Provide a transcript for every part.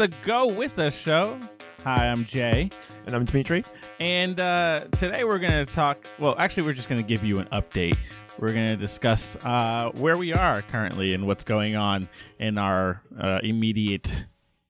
The Go With Us show. Hi, I'm Jay. And I'm Dimitri. And uh, today we're going to talk. Well, actually, we're just going to give you an update. We're going to discuss uh, where we are currently and what's going on in our uh, immediate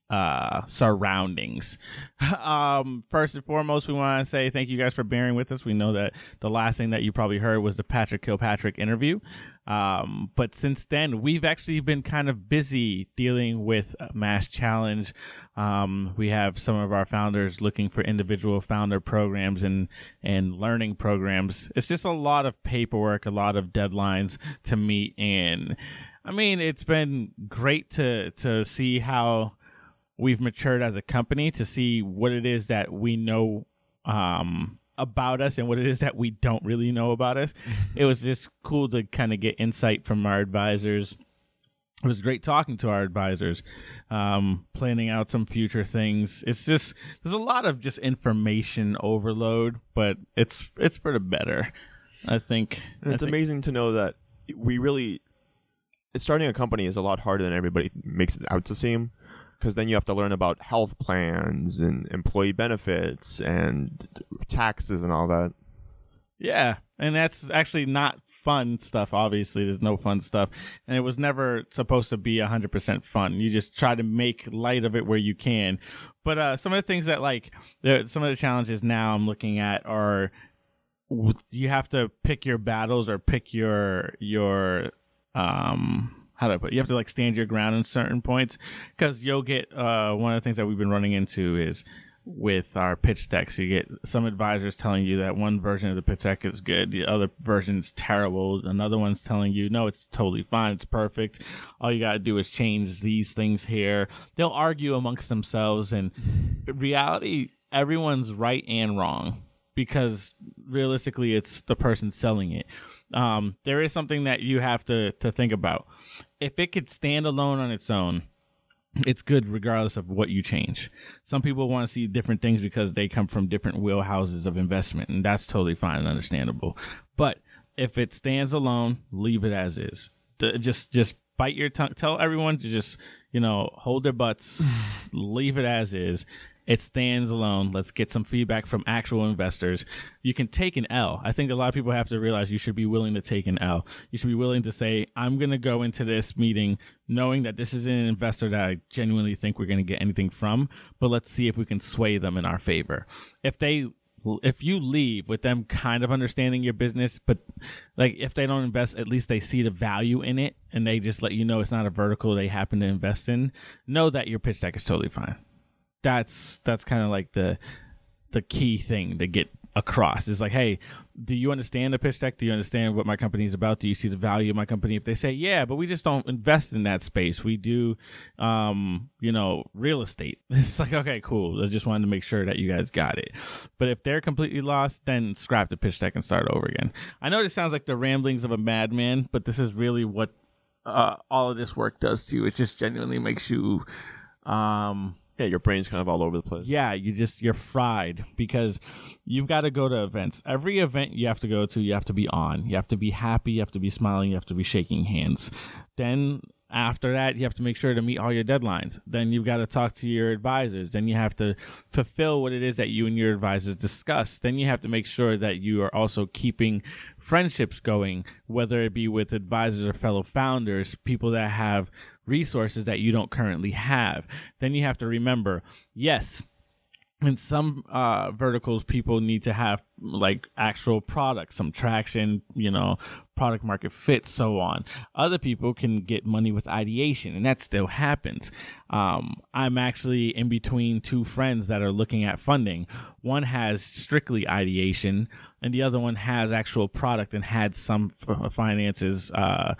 uh, surroundings. um, first and foremost, we want to say thank you guys for bearing with us. We know that the last thing that you probably heard was the Patrick Kilpatrick interview. Um, but since then, we've actually been kind of busy dealing with MassChallenge. Um, we have some of our founders looking for individual founder programs and, and learning programs. It's just a lot of paperwork, a lot of deadlines to meet. And I mean, it's been great to, to see how we've matured as a company to see what it is that we know um, about us and what it is that we don't really know about us. it was just cool to kind of get insight from our advisors. It was great talking to our advisors, um, planning out some future things. It's just there's a lot of just information overload, but it's it's for the better. I think. And it's think, amazing to know that we really. Starting a company is a lot harder than everybody makes it out to seem because then you have to learn about health plans and employee benefits and taxes and all that. Yeah, and that's actually not fun stuff. Obviously, there's no fun stuff, and it was never supposed to be 100% fun. You just try to make light of it where you can. But uh, some of the things that like some of the challenges now I'm looking at are you have to pick your battles or pick your your um how do I put it? You have to like stand your ground in certain points because you'll get uh, one of the things that we've been running into is with our pitch decks. You get some advisors telling you that one version of the pitch deck is good, the other version is terrible. Another one's telling you, no, it's totally fine, it's perfect. All you got to do is change these things here. They'll argue amongst themselves, and reality, everyone's right and wrong because realistically, it's the person selling it. Um, there is something that you have to to think about if it could stand alone on its own, it's good regardless of what you change. Some people want to see different things because they come from different wheelhouses of investment, and that's totally fine and understandable. But if it stands alone, leave it as is. Just just bite your tongue. Tell everyone to just you know hold their butts, leave it as is, it stands alone. Let's get some feedback from actual investors. You can take an L. I think a lot of people have to realize you should be willing to take an L. You should be willing to say, I'm going to go into this meeting knowing that this is an investor that I genuinely think we're going to get anything from, but let's see if we can sway them in our favor. If they if you leave with them kind of understanding your business, but like if they don't invest, at least they see the value in it and they just let you know it's not a vertical they happen to invest in, know that your pitch deck is totally fine that's that's kind of like the the key thing to get across. Is like hey do you understand the pitch deck? Do you understand what my company is about? Do you see the value of my company? If they say yeah but we just don't invest in that space. We do um you know real estate. It's like okay cool. I just wanted to make sure that you guys got it. But if they're completely lost then scrap the pitch deck and start over again. I know this sounds like the ramblings of a madman but this is really what uh, all of this work does to you. It just genuinely makes you um yeah, your brain's kind of all over the place. Yeah, you just you're fried because you've got to go to events. Every event you have to go to, you have to be on. You have to be happy, you have to be smiling, you have to be shaking hands. Then after that, you have to make sure to meet all your deadlines. Then you've got to talk to your advisors. Then you have to fulfill what it is that you and your advisors discuss. Then you have to make sure that you are also keeping friendships going, whether it be with advisors or fellow founders, people that have resources that you don't currently have. Then you have to remember, yes, in some uh, verticals, people need to have like actual products, some traction, you know, product market fit, so on. Other people can get money with ideation, and that still happens. Um, I'm actually in between two friends that are looking at funding. One has strictly ideation, and the other one has actual product and had some f- finances. Uh,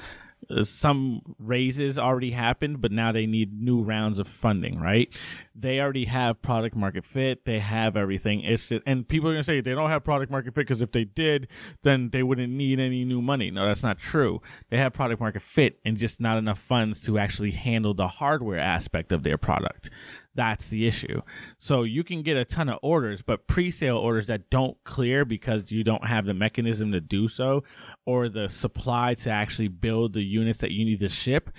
some raises already happened, but now they need new rounds of funding, right? They already have product market fit. They have everything. It's just, and people are going to say they don't have product market fit because if they did, then they wouldn't need any new money. No, that's not true. They have product market fit and just not enough funds to actually handle the hardware aspect of their product. That's the issue. So you can get a ton of orders, but pre-sale orders that don't clear because you don't have the mechanism to do so or the supply to actually build the units that you need to ship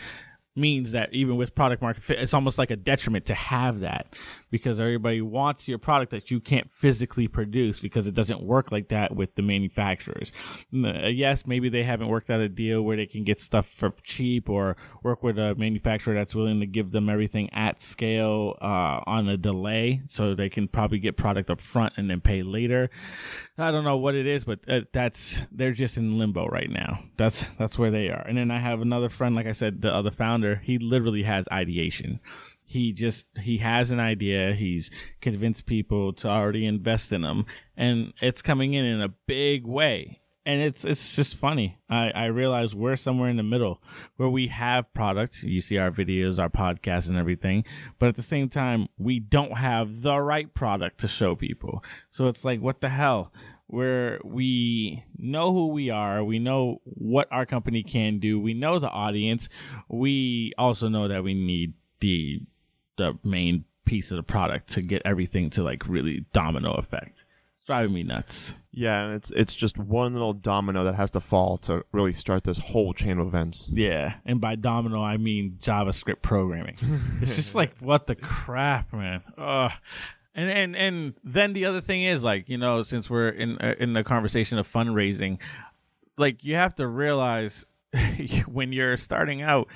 means that even with product market fit, it's almost like a detriment to have that because everybody wants your product that you can't physically produce because it doesn't work like that with the manufacturers. Uh, yes, maybe they haven't worked out a deal where they can get stuff for cheap or work with a manufacturer that's willing to give them everything at scale uh, on a delay so they can probably get product up front and then pay later. I don't know what it is, but uh, that's they're just in limbo right now. That's that's where they are. And then I have another friend, like I said, the other founder, he literally has ideation. He just he has an idea. He's convinced people to already invest in him, and it's coming in in a big way. And it's it's just funny. I, I realize we're somewhere in the middle where we have product. You see our videos, our podcasts, and everything, but at the same time, we don't have the right product to show people. So it's like, what the hell? where we know who we are, we know what our company can do, we know the audience, we also know that we need the the main piece of the product to get everything to like really domino effect. It's driving me nuts. Yeah, and it's it's just one little domino that has to fall to really start this whole chain of events. Yeah, and by domino I mean JavaScript programming. it's just like what the crap, man. Ugh. And and and then the other thing is like you know since we're in uh, in the conversation of fundraising, like you have to realize when you're starting out,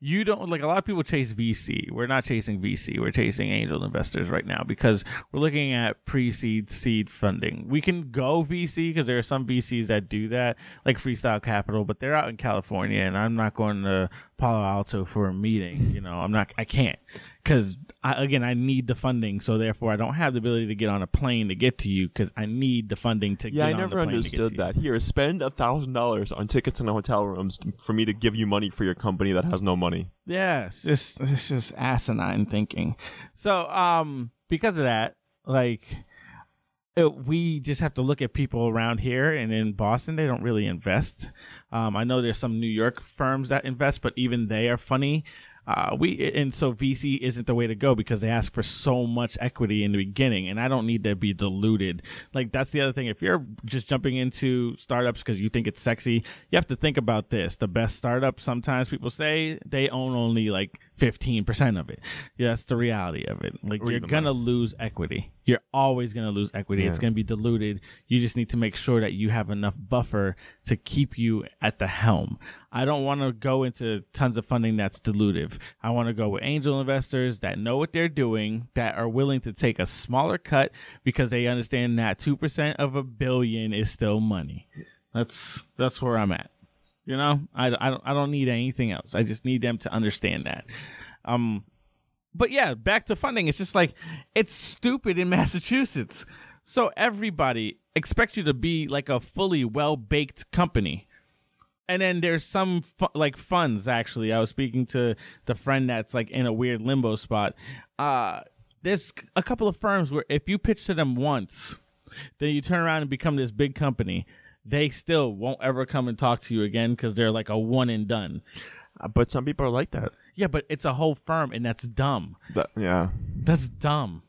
you don't like a lot of people chase VC. We're not chasing VC. We're chasing angel investors right now because we're looking at pre-seed seed funding. We can go VC because there are some VCs that do that, like Freestyle Capital, but they're out in California, and I'm not going to Palo Alto for a meeting. You know, I'm not. I can't because I, again, I need the funding, so therefore I don't have the ability to get on a plane to get to you because I need the funding to. Yeah, I never understood that. Here, spend a thousand dollars on tickets and hotel rooms for me to give you money for your company that has no money money. Yeah, it's just it's just asinine thinking. So, um, because of that, like it, we just have to look at people around here and in Boston, they don't really invest. Um, I know there's some New York firms that invest, but even they are funny. Uh, we and so VC isn't the way to go because they ask for so much equity in the beginning, and I don't need to be diluted. Like that's the other thing. If you're just jumping into startups because you think it's sexy, you have to think about this. The best startup, sometimes people say they own only like 15% of it. Yeah, that's the reality of it. Like or you're going to lose equity. You're always to lose equity. Yeah. It's to be diluted. You just need to make sure that you have enough buffer to keep you at the helm. I don't want to go into tons of funding that's dilutive. I want to go with angel investors that know what they're doing, that are willing to take a smaller cut because they understand that 2% of a billion is still money. That's that's where I'm at. You know, I, I don't I don't need anything else. I just need them to understand that. Um, but yeah, back to funding. It's just like it's stupid in Massachusetts. So everybody expects you to be like a fully well baked company. And then there's some fu- like funds actually. I was speaking to the friend that's like in a weird limbo spot. Uh there's a couple of firms where if you pitch to them once, then you turn around and become this big company they still won't ever come and talk to you again because they're like a one and done. Uh, but some people are like that. Yeah, but it's a whole firm, and that's dumb. That, yeah, that's dumb.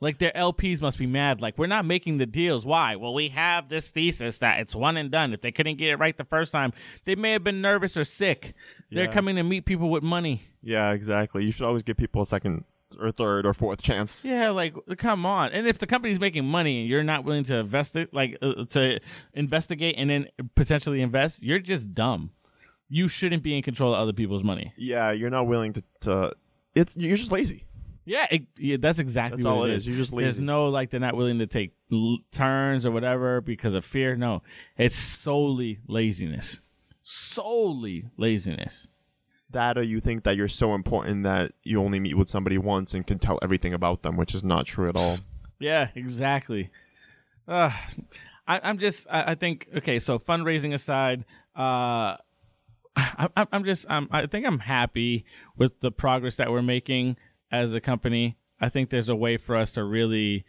Like their LPs must be mad. Like we're not making the deals. Why? Well, we have this thesis that it's one and done. If they couldn't get it right the first time, they may have been nervous or sick. They're coming to meet people with money. Yeah, exactly. You should always give people a second or third or fourth chance. Yeah, like come on. And if the company's making money and you're not willing to invest it, like uh, to investigate and then potentially invest, you're just dumb. You shouldn't be in control of other people's money. Yeah, you're not willing to. to it's you're just lazy. Yeah, it, yeah that's exactly that's all it is. is. You're just lazy. There's no like they're not willing to take l- turns or whatever because of fear. No, it's solely laziness. Solely laziness that or you think that you're so important that you only meet with somebody once and can tell everything about them, which is not true at all. Yeah, exactly. Uh, I, am just, I, I, think, okay, so fundraising aside, uh, I, am just, I'm, I think I'm happy with the progress that we're making as a company. I think there's a way for us to really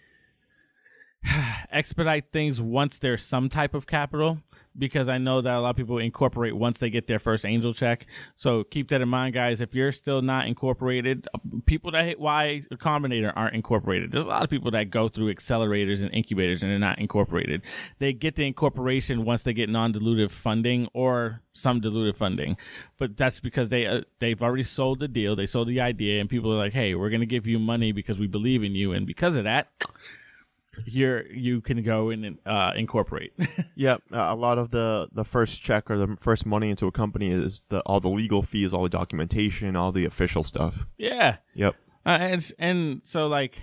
expedite things once there's some type of capital because I know that a lot of people incorporate once they get their first angel check. So keep that in mind, guys. If you're still not incorporated, people that hit Y Combinator aren't incorporated. There's a lot of people that go through accelerators and incubators and they're not incorporated. They get the incorporation once they get non-dilutive funding or some dilutive funding, but that's because they uh, they've already sold the deal, they sold the idea, and people are like, "Hey, we're going to give you money because we believe in you," and because of that here you can go and uh, incorporate. Yep, uh, a lot of the the first check or the first money into a company is the all the legal fees, all the documentation, all the official stuff. yeah, Yep. uh, and and so like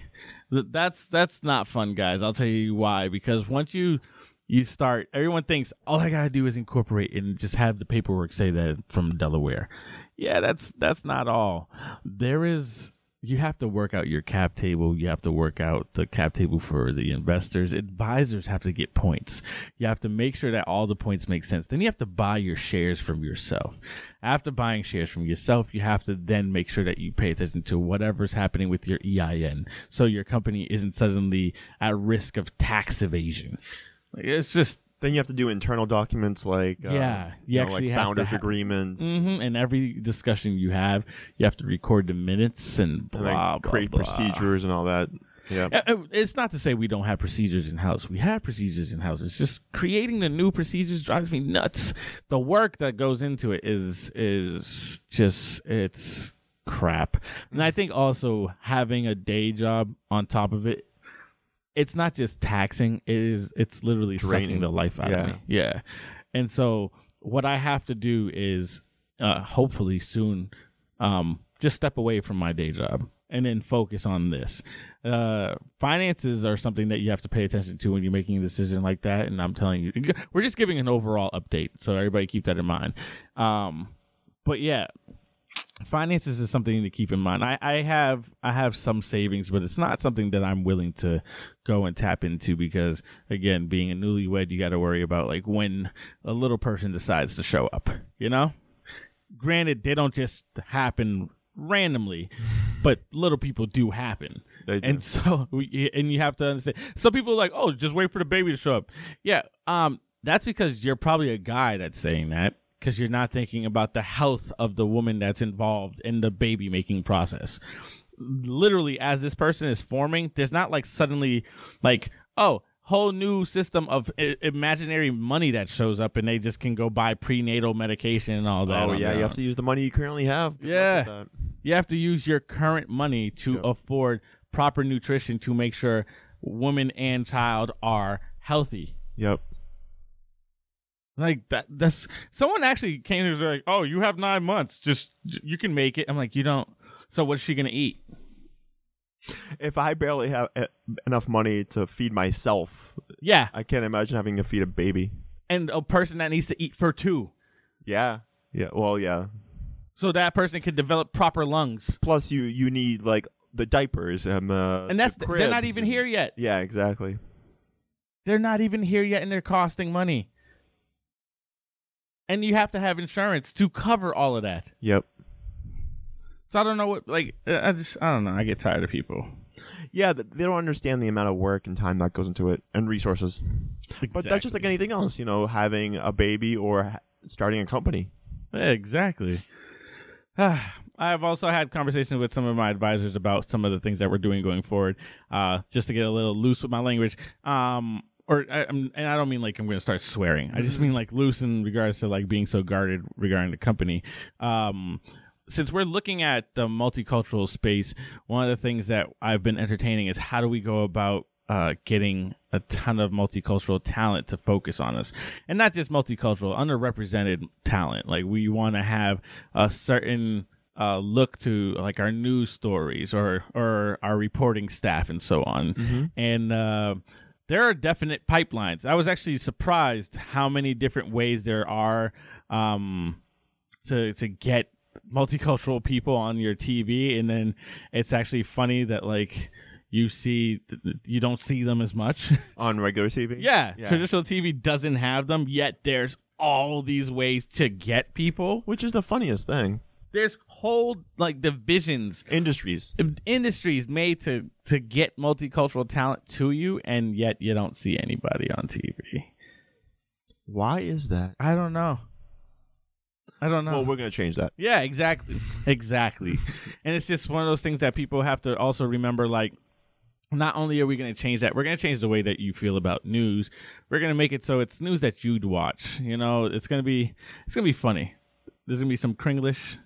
that's that's not fun, guys. I'll tell you why. Because once you you start, everyone thinks all I gotta do is incorporate and just have the paperwork say that from Delaware. Yeah, that's that's not all. There is you have to work out your cap table. You have to work out the cap table for the investors. Advisors have to get points. You have to make sure that all the points make sense. Then you have to buy your shares from yourself. After buying shares from yourself, you have to then make sure that you pay attention to whatever's happening with your EIN so your company isn't suddenly at risk of tax evasion. Like, it's just Then you have to do internal documents like uh, Yeah, you you know, actually like founders ha- agreements, hmm And every discussion you have, you have to record the minutes and and blah like blah create blah. procedures and all that. Yeah. Uh, uh, It's not to say we don't have procedures in house. We have procedures in house. It's just creating the new procedures drives me nuts. The work that goes into it is is just it's crap. And I think also having a day job on top of it, it's not just taxing. It is it's literally sucking Draining. the life out Yeah. of me. Yeah. And so what I have to do is uh, hopefully soon um, just step away from my day job and then focus on this. Uh, finances are something that you have to pay attention to when you're making a decision like that. And I'm telling you, we're just giving an overall update, so everybody keep that in mind. Um, but yeah, finances is something to keep in mind. I, I have I have some savings, but it's not something that I'm willing to go and tap into because again, being a newlywed, you got to worry about like when a little person decides to show up. You know, granted, they don't just happen randomly, but little people do happen. Do. And so, we- and you have to understand. Some people are like, "Oh, just wait for the baby to show up." Yeah, um, that's because you're probably a guy that's saying that because you're not thinking about the health of the woman that's involved in the baby making process. Literally, as this person is forming, there's not like suddenly, like, oh, whole new system of I- imaginary money that shows up, and they just can go buy prenatal medication and all that. oh yeah, you have to use the money you currently have. Good Yeah. You have to use your current money to Yep. afford proper nutrition to make sure woman and child are healthy. Yep. Like that that's someone actually came and was like, "Oh, you have 9 months. Just you can make it." I'm like, "You don't So what's she going to eat?" If I barely have e- enough money to feed myself, Yeah, I can't imagine having to feed a baby. and a person that needs to eat for two. Yeah. Yeah. Well, yeah. So that person can develop proper lungs. Plus, you you need like the diapers and the And that's the they're not even and- here yet. Yeah. Exactly. They're not even here yet and they're costing money. And you have to have insurance to cover all of that. Yep. So I don't know what like I just I don't know. I get tired of people. Yeah, they don't understand the amount of work and time that goes into it and resources. But that's just like anything else, you know, having a baby or starting a company. Yeah, exactly. I've also had conversations with some of my advisors about some of the things that we're doing going forward, uh, just to get a little loose with my language. Um, or I, I'm, and I don't mean like I'm going to start swearing. I just mean like loose in regards to like being so guarded regarding the company. Um, since we're looking at the multicultural space, one of the things that I've been entertaining is how do we go about uh, getting a ton of multicultural talent to focus on us, and not just multicultural, underrepresented talent. Like we want to have a certain uh, look to like our news stories or or our reporting staff and so on, and. Uh, there are definite pipelines. I was actually surprised how many different ways there are um, to to get multicultural people on your TV, and then it's actually funny that like you see you don't see them as much. On regular TV? yeah, Yeah. traditional TV doesn't have them yet. There's all these ways to get people. Which is the funniest thing. There's whole like divisions Industries. industries made to to get multicultural talent to you and yet you don't see anybody on TV. Why is that? I don't know. I don't know. Well, we're gonna change that. Yeah, exactly. Exactly. and it's just one of those things that people have to also remember like not only are we going to change that, we're going to change the way that you feel about news. We're going to make it so it's news that you'd watch. You know, it's going to be it's going to be funny. There's going to be some Kringlish.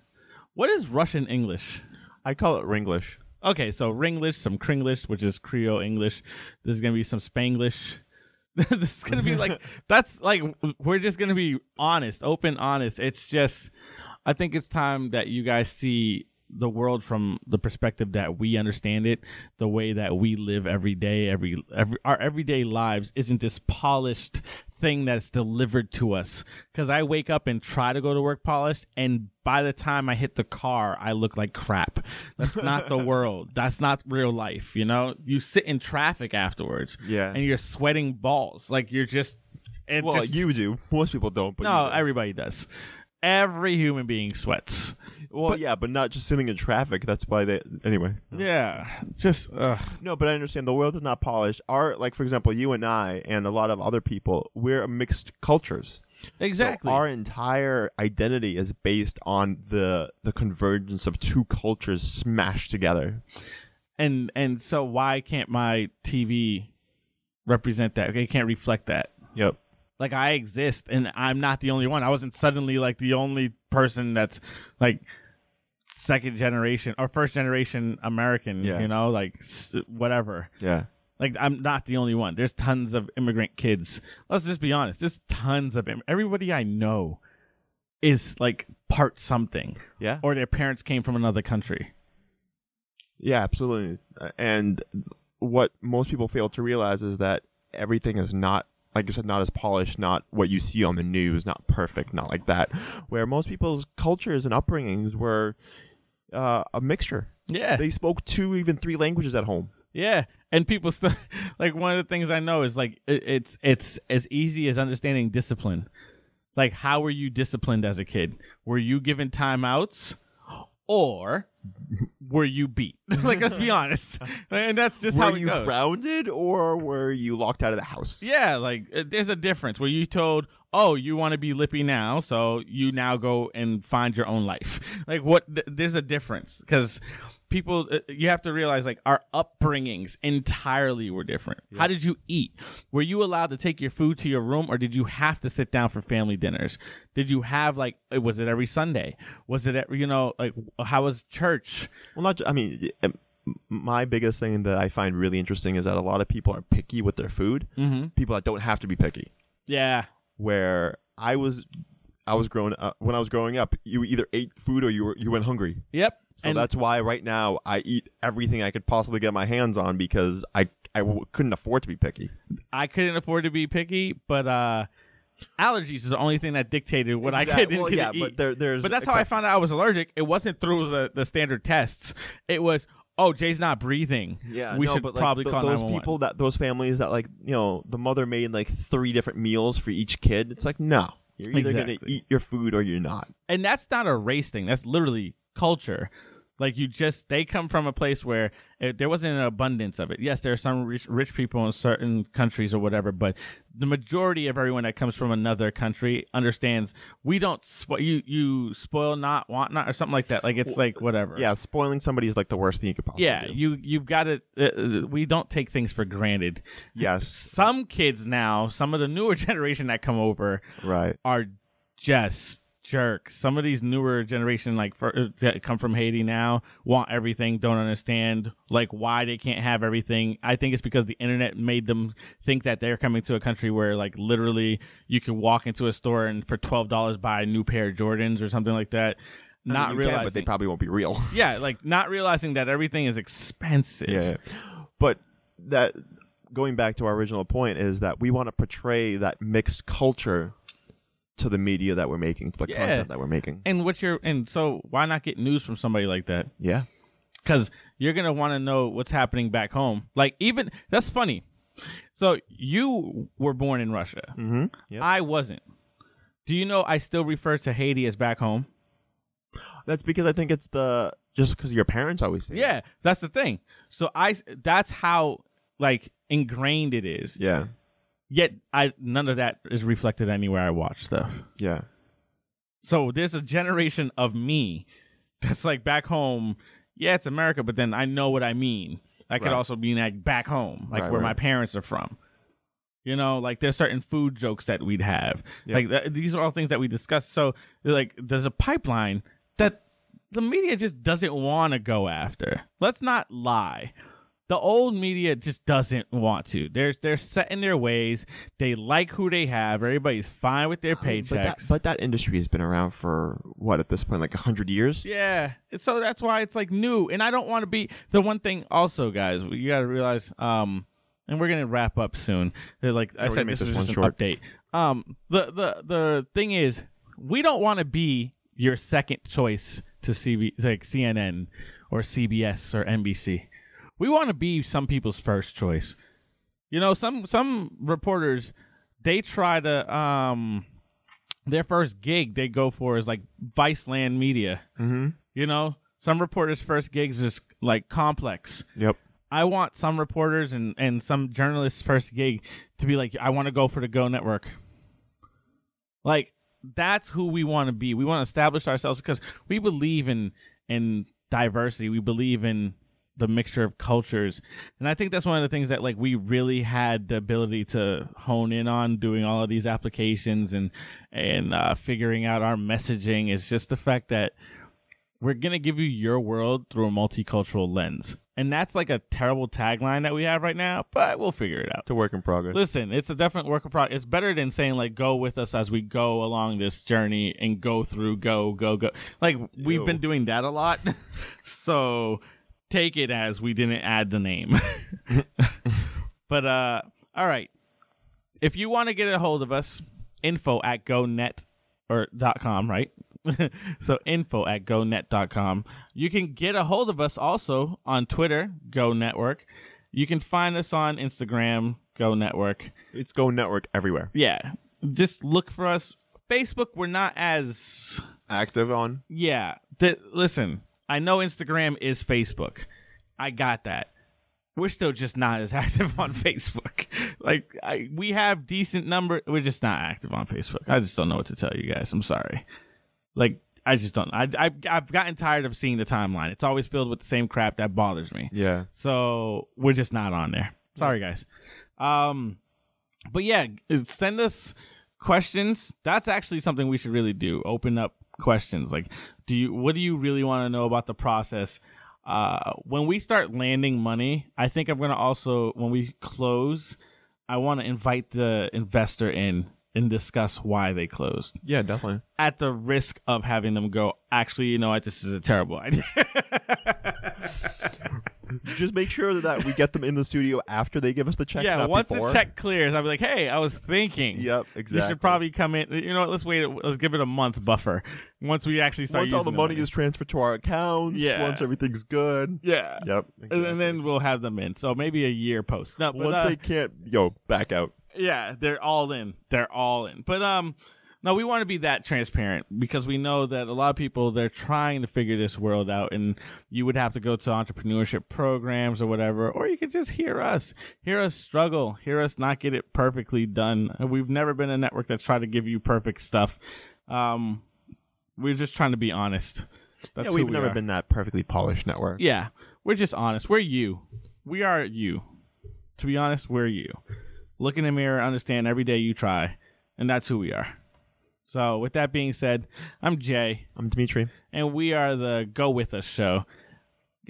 What is Russian English? I call it Ringlish. Okay, so Ringlish, some Kringlish, which is Creole English. There's going to be some Spanglish. this is going to be like that's like we're just going to be honest, open, honest. It's just I think it's time that you guys see the world from the perspective that we understand it, the way that we live every day, every every our everyday lives isn't this polished thing that's delivered to us. Because I wake up and try to go to work polished, and by the time I hit the car, I look like crap. That's not the world. That's not real life. You know, you sit in traffic afterwards, Yeah. and you're sweating balls, like you're just. Well, just, you do. Most people don't. But no, do. everybody does. Every human being sweats. well, yeah, but not just sitting in traffic. That's why they. Anyway. Yeah, just uh, No, but I understand the world is not polished. Our, like, for example, you and I and a lot of other people, we're mixed cultures. exactly. So our entire identity is based on the the convergence of two cultures smashed together. and and so why can't my TV represent that? It can't reflect that. Yep. Like I exist, and I'm not the only one. I wasn't suddenly like the only person that's like second generation or first generation American. Yeah. You know, like whatever. Yeah. Like I'm not the only one. There's tons of immigrant kids. Let's just be honest. There's tons of Im- everybody I know is like part something, Yeah. or their parents came from another country. Yeah, absolutely. And what most people fail to realize is that everything is not, like you said, not as polished, not what you see on the news, not perfect, not like that. Where most people's cultures and upbringings were uh, a mixture. Yeah. They spoke two, even three languages at home. Yeah, and people still like one of the things I know is like it, it's it's as easy as understanding discipline. Like, how were you disciplined as a kid? Were you given timeouts, or were you beat? like, let's be honest, and that's just how were it you goes. grounded or were you locked out of the house? Yeah, like uh, there's a difference where you told, "Oh, you want to be lippy now, so you now go and find your own life." Like what th- there's a difference because people uh, you have to realize like our upbringings entirely were different. How did you eat? Were you allowed to take your food to your room or did you have to sit down for family dinners? Did you have like was it every Sunday? Was it every, you know like how was church? Well, not. I mean, my biggest thing that I find really interesting is that a lot of people are picky with their food. Mhm. People that don't have to be picky. Yeah. Where I was, I was growing up. When I was growing up, you either ate food or you were you went hungry. Yep. So And- that's why right now I eat everything I could possibly get my hands on because I I w- couldn't afford to be picky. I couldn't afford to be picky, but uh allergies is the only thing that dictated what I could well, yeah, couldn't but eat. there, there's But that's how I found out I was allergic. It wasn't through the, the standard tests. It was, oh, Jay's not breathing. Yeah, we no, should but, like, probably th- call those people that those families that like you know the mother made like three different meals for each kid. It's like no, you're either gonna eat your food or you're not. and that's not a race thing. That's literally culture. Like you just, they come from a place where it, there wasn't an abundance of it. Yes, there are some rich, rich people in certain countries or whatever, but the majority of everyone that comes from another country understands we don't spo- you you spoil not want not or something like that. Like it's like whatever. Yeah, spoiling somebody is like the worst thing you could possibly yeah. do. You you've got to. Uh, we don't take things for granted. yes, Some kids now, some of the newer generation that come over right. are just jerks. Some of these newer generation, like for, uh, that come from Haiti now, want everything, don't understand like why they can't have everything. I think it's because the internet made them think that they're coming to a country where like literally you can walk into a store and for twelve dollars buy a new pair of Jordans or something like that. I Not you realizing, can, but they probably won't be real. yeah, like not realizing that everything is expensive. yeah, but that going back to our original point is that we want to portray that mixed culture to the media that we're making, to the Yeah. content that we're making. And what's your and so why not get news from somebody like that? Yeah, because you're gonna want to know what's happening back home. Like even that's funny. So you were born in Russia. mm-hmm. Yep. I wasn't. Do you know I still refer to Haiti as back home? That's because I think it's the just because your parents always say. it. Yeah, that's the thing. So I that's how like ingrained it is. yeah. Yet I none of that is reflected anywhere I watch stuff. Yeah. So there's a generation of me that's like back home. Yeah, it's America, but then I know what I mean. I could Right. also mean like back home, like Right, where my parents are from. You know, like there's certain food jokes that we'd have. Yeah. Like th- these are all things that we discuss. So like, there's a pipeline that the media just doesn't want to go after. Let's not lie. The old media just doesn't want to. They're they're set in their ways. They like who they have. Everybody's fine with their paychecks. But that, but that industry has been around for what at this point, like a hundred years. Yeah. So that's why it's like new. And I don't want to be the one thing also, guys, you got to realize um and we're going to wrap up soon. That, Like I said this this was just an one short. update. Um the the the thing is we don't want to be your second choice to CB like CNN or CBS or NBC. We want to be some people's first choice. You know, some some reporters they try to um their first gig they go for is like Viceland Media. Mm-hmm. You know, some reporters' first gigs is like complex. Yep. I want some reporters and, and some journalists' first gig to be like, I want to go for the Go Network. Like, that's who we want to be. We want to establish ourselves because we believe in in diversity. We believe in the mixture of cultures. And I think that's one of the things that like we really had the ability to hone in on doing all of these applications and and uh, figuring out our messaging is just the fact that we're going to give you your world through a multicultural lens. And that's like a terrible tagline that we have right now, but we'll figure it out. It's a work in progress. Listen, it's a definite work of progress. It's better than saying like go with us as we go along this journey and go through go go go. Like we've been doing that a lot. so take it as we didn't add the name. but uh all right. If you want to get a hold of us, info at gonet or dot com, right? so info at gonet.com. You can get a hold of us also on Twitter, Go Network. You can find us on Instagram, Go Network. It's Go Network everywhere. Yeah. Just look for us. Facebook, we're not as Active on. yeah. Th- listen, I know Instagram is Facebook. I got that. We're still just not as active on Facebook. Like I, we have decent number. We're just not active on Facebook. I just don't know what to tell you guys. I'm sorry. Like I just don't. I, I I've gotten tired of seeing the timeline. It's always filled with the same crap that bothers me. Yeah. So we're just not on there. Sorry, guys. Um, but yeah, send us questions. That's actually something we should really do. Open up questions. Like, do you? What do you really want to know about the process? Uh, when we start landing money, I think I'm gonna also when we close, I want to invite the investor in and discuss why they closed Yeah, definitely. at the risk of having them go. Actually, you know what? This is a terrible idea. Just make sure that we get them in the studio after they give us the check. yeah, once before. the check clears, I'll be like, "Hey, I was thinking." Yep, exactly. You should probably come in. You know what? Let's wait. Let's give it a month buffer. Once we actually start once all the money is transferred to our accounts. Yeah. Once everything's good. yeah. Yep. And, exactly. and then we'll have them in. So maybe a year post. No, but once uh, they can't, yo, back out. yeah, they're all in. They're all in. But um, no, we want to be that transparent because we know that a lot of people they're trying to figure this world out, and you would have to go to entrepreneurship programs or whatever, or you could just hear us, hear us struggle, hear us not get it perfectly done. We've never been a network that's tried to give you perfect stuff. Um, we're just trying to be honest. That's yeah, we've we never are. been that perfectly polished network. Yeah, we're just honest. We're you. We are you. To be honest, we're you. Look in the mirror, understand every day you try, and that's who we are. So, with that being said, I'm Jay, I'm Dimitri. and we are the Go With Us show.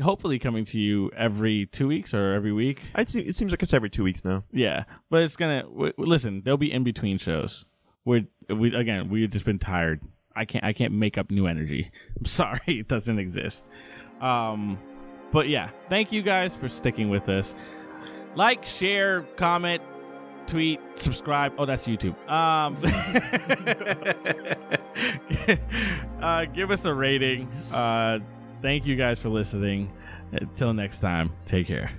Hopefully, coming to you every two weeks or every week. I'd see, it seems like it's every two weeks now. Yeah, but it's gonna w- w- listen. There'll be in between shows. We're we again. We've just been tired. I can't. I can't make up new energy. I'm sorry, it doesn't exist. Um, but yeah, thank you guys for sticking with us. Like, share, comment, tweet, subscribe. Oh, that's YouTube. Um, uh, give us a rating. Uh, thank you guys for listening. Until next time, take care.